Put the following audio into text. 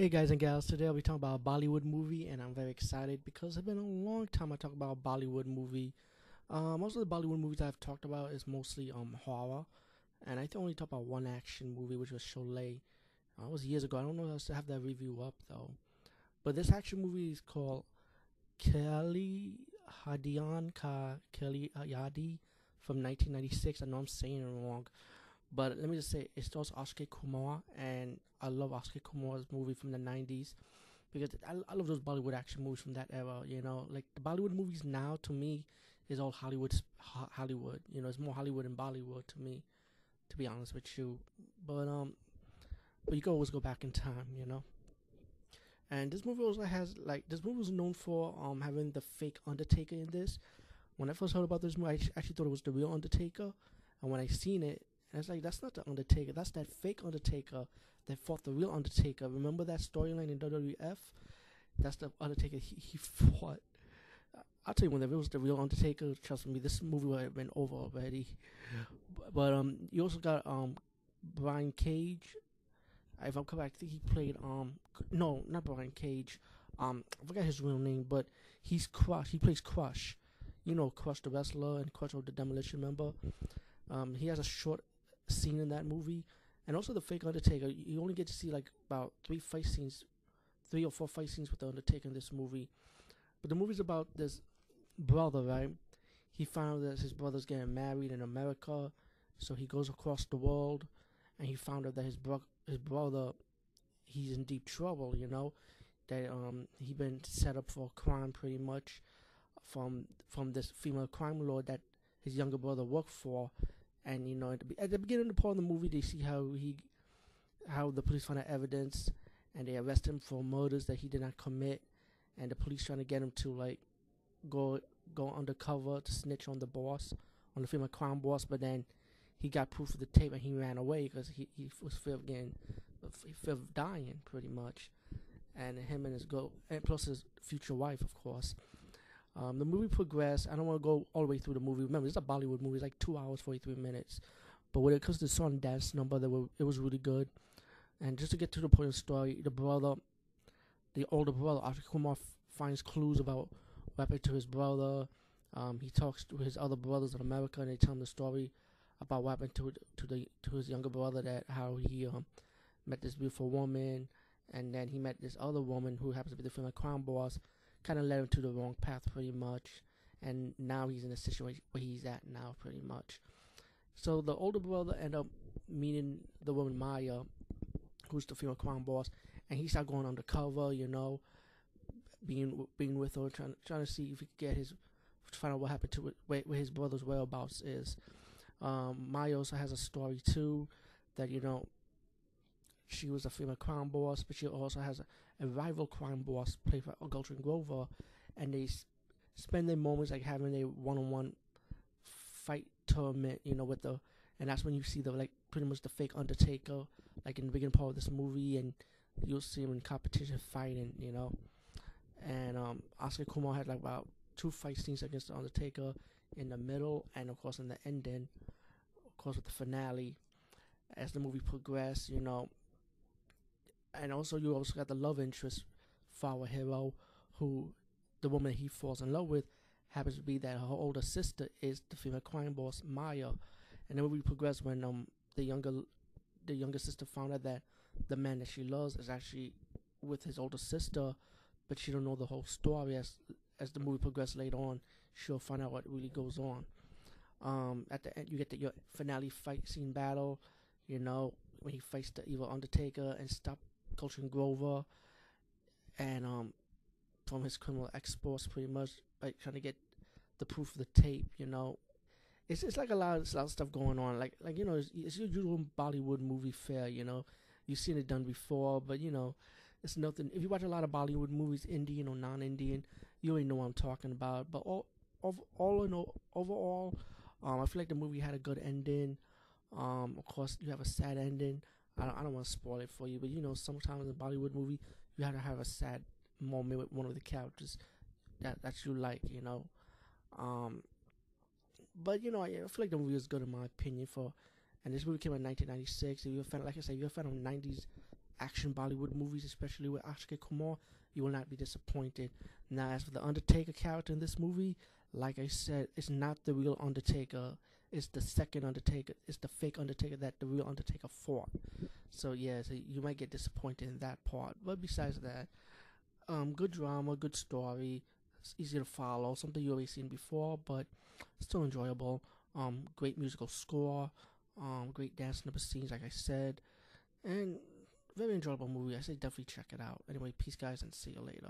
Hey guys and gals, today I'll be talking about a Bollywood movie and I'm very excited because it's been a long time I talk about a Bollywood movie. Uh, most of the Bollywood movies I've talked about is mostly um horror and I I only talk about one action movie which was Sholay. Uh, it was years ago. I don't know if I still have that review up though. But this action movie is called Kelly Hadian Ka Kelly Yadi from 1996. I know I'm saying it wrong. But let me just say, it stars Akshay Kumar, and I love Akshay Kumar's movie from the 90s because I, I love those Bollywood action movies from that era. You know, like the Bollywood movies now to me is all Hollywood. Hollywood, you know, it's more Hollywood than Bollywood to me, to be honest with you. But um, but you can always go back in time, you know. And this movie also has like this movie was known for um having the fake Undertaker in this. When I first heard about this movie, I actually thought it was the real Undertaker, and when I seen it, and it's like that's not the Undertaker. That's that fake Undertaker that fought the real Undertaker. Remember that storyline in WWF? That's the Undertaker he, he fought. I'll tell you when it was the real Undertaker. Trust me, this movie would have been over already. But um, you also got um, Brian Cage. If I'm correct, I think he played um, no, not Brian Cage. Um, I forgot his real name, but he's Crush. He plays Crush. You know, Crush the wrestler and Crush the Demolition member. Um, he has a short scene in that movie, and also the fake Undertaker. You only get to see like about three fight scenes, three or four fight scenes with the Undertaker in this movie. But the movie's about this brother, right? He found that his brother's getting married in America, so he goes across the world, and he found out that his bro- his brother, he's in deep trouble. You know, that um he been set up for a crime pretty much, from from this female crime lord that his younger brother worked for, and you know at the, beginning of the part of the movie they see how he how the police find evidence and they arrest him for murders that he did not commit. And the police trying to get him to like go go undercover to snitch on the boss on the female crime boss. But then he got proof of the tape and he ran away because he, he was fear of getting fear of dying pretty much. And him and his go and plus his future wife of course um, the movie progressed. I don't want to go all the way through the movie. Remember, it's a Bollywood movie. It's like two hours, 43 minutes. But when it comes to the song dance number, they were, it was really good. And just to get to the point of the story, the brother, the older brother, Akshay Kumar, f- finds clues about what to his brother. Um, he talks to his other brothers in America, and they tell him the story about what happened to to the to his younger brother. That how he um, met this beautiful woman, and then he met this other woman who happens to be the female crime boss kind of led him to the wrong path pretty much. And now he's in a situation where he's at now pretty much. So the older brother ended up meeting the woman Maya, who's the female crime boss, and he started going undercover, you know, being being with her, trying trying to see if he could get his find out what happened to where, where his brother's whereabouts is. Um, Maya also has a story too, that you know she was a female crime boss, but she also has a, a rival crime boss played by Gulshan Grover, and they s- spend their moments like having a one-on-one fight tournament, you know, with the, and that's when you see the like pretty much the fake Undertaker, like in the beginning part of this movie, and you'll see him in competition fighting, you know, and um, Akshay Kumar had like about two fight scenes against the Undertaker in the middle, and of course in the ending, of course with the finale. As the movie progressed, you know, and also you also got the love interest for our hero, who the woman he falls in love with happens to be that her older sister is the female crime boss Maya, and then we progress when um the younger the younger sister found out that the man that she loves is actually with his older sister, but she don't know the whole story as as the movie progresses later on. She'll find out what really goes on. Um, at the end, you get the your finale fight scene battle. You know when he fights the evil Undertaker and stop Gulshan Grover, and um, from his criminal exports, pretty much like trying to get the proof of the tape. You know, it's it's like a lot of, a lot of stuff going on. Like like you know, it's, it's your usual Bollywood movie fare. You know, you've seen it done before, but you know, it's nothing. If you watch a lot of Bollywood movies, Indian or non-Indian, you already know what I'm talking about. But all of all in all, overall, um, I feel like the movie had a good ending. Um, of course, you have a sad ending. I don't, I don't want to spoil it for you, but you know, sometimes in a Bollywood movie, you have to have a sad moment with one of the characters that that you like, you know. Um, but you know, I, I feel like the movie is good in my opinion. For and this movie came out in 1996. If you're a fan, like I said, if you're a fan of 90s action Bollywood movies, especially with Akshay Kumar, you will not be disappointed. Now, as for the Undertaker character in this movie, like I said, it's not the real Undertaker. It's the second Undertaker. It's the fake Undertaker that the real Undertaker fought. So yeah, so you might get disappointed in that part. But besides that, um, good drama, good story. It's easy to follow. Something you already seen before, but still enjoyable. Um, great musical score. Um, great dance number scenes, like I said, and very enjoyable movie. I say definitely check it out. Anyway, peace, guys, and see you later.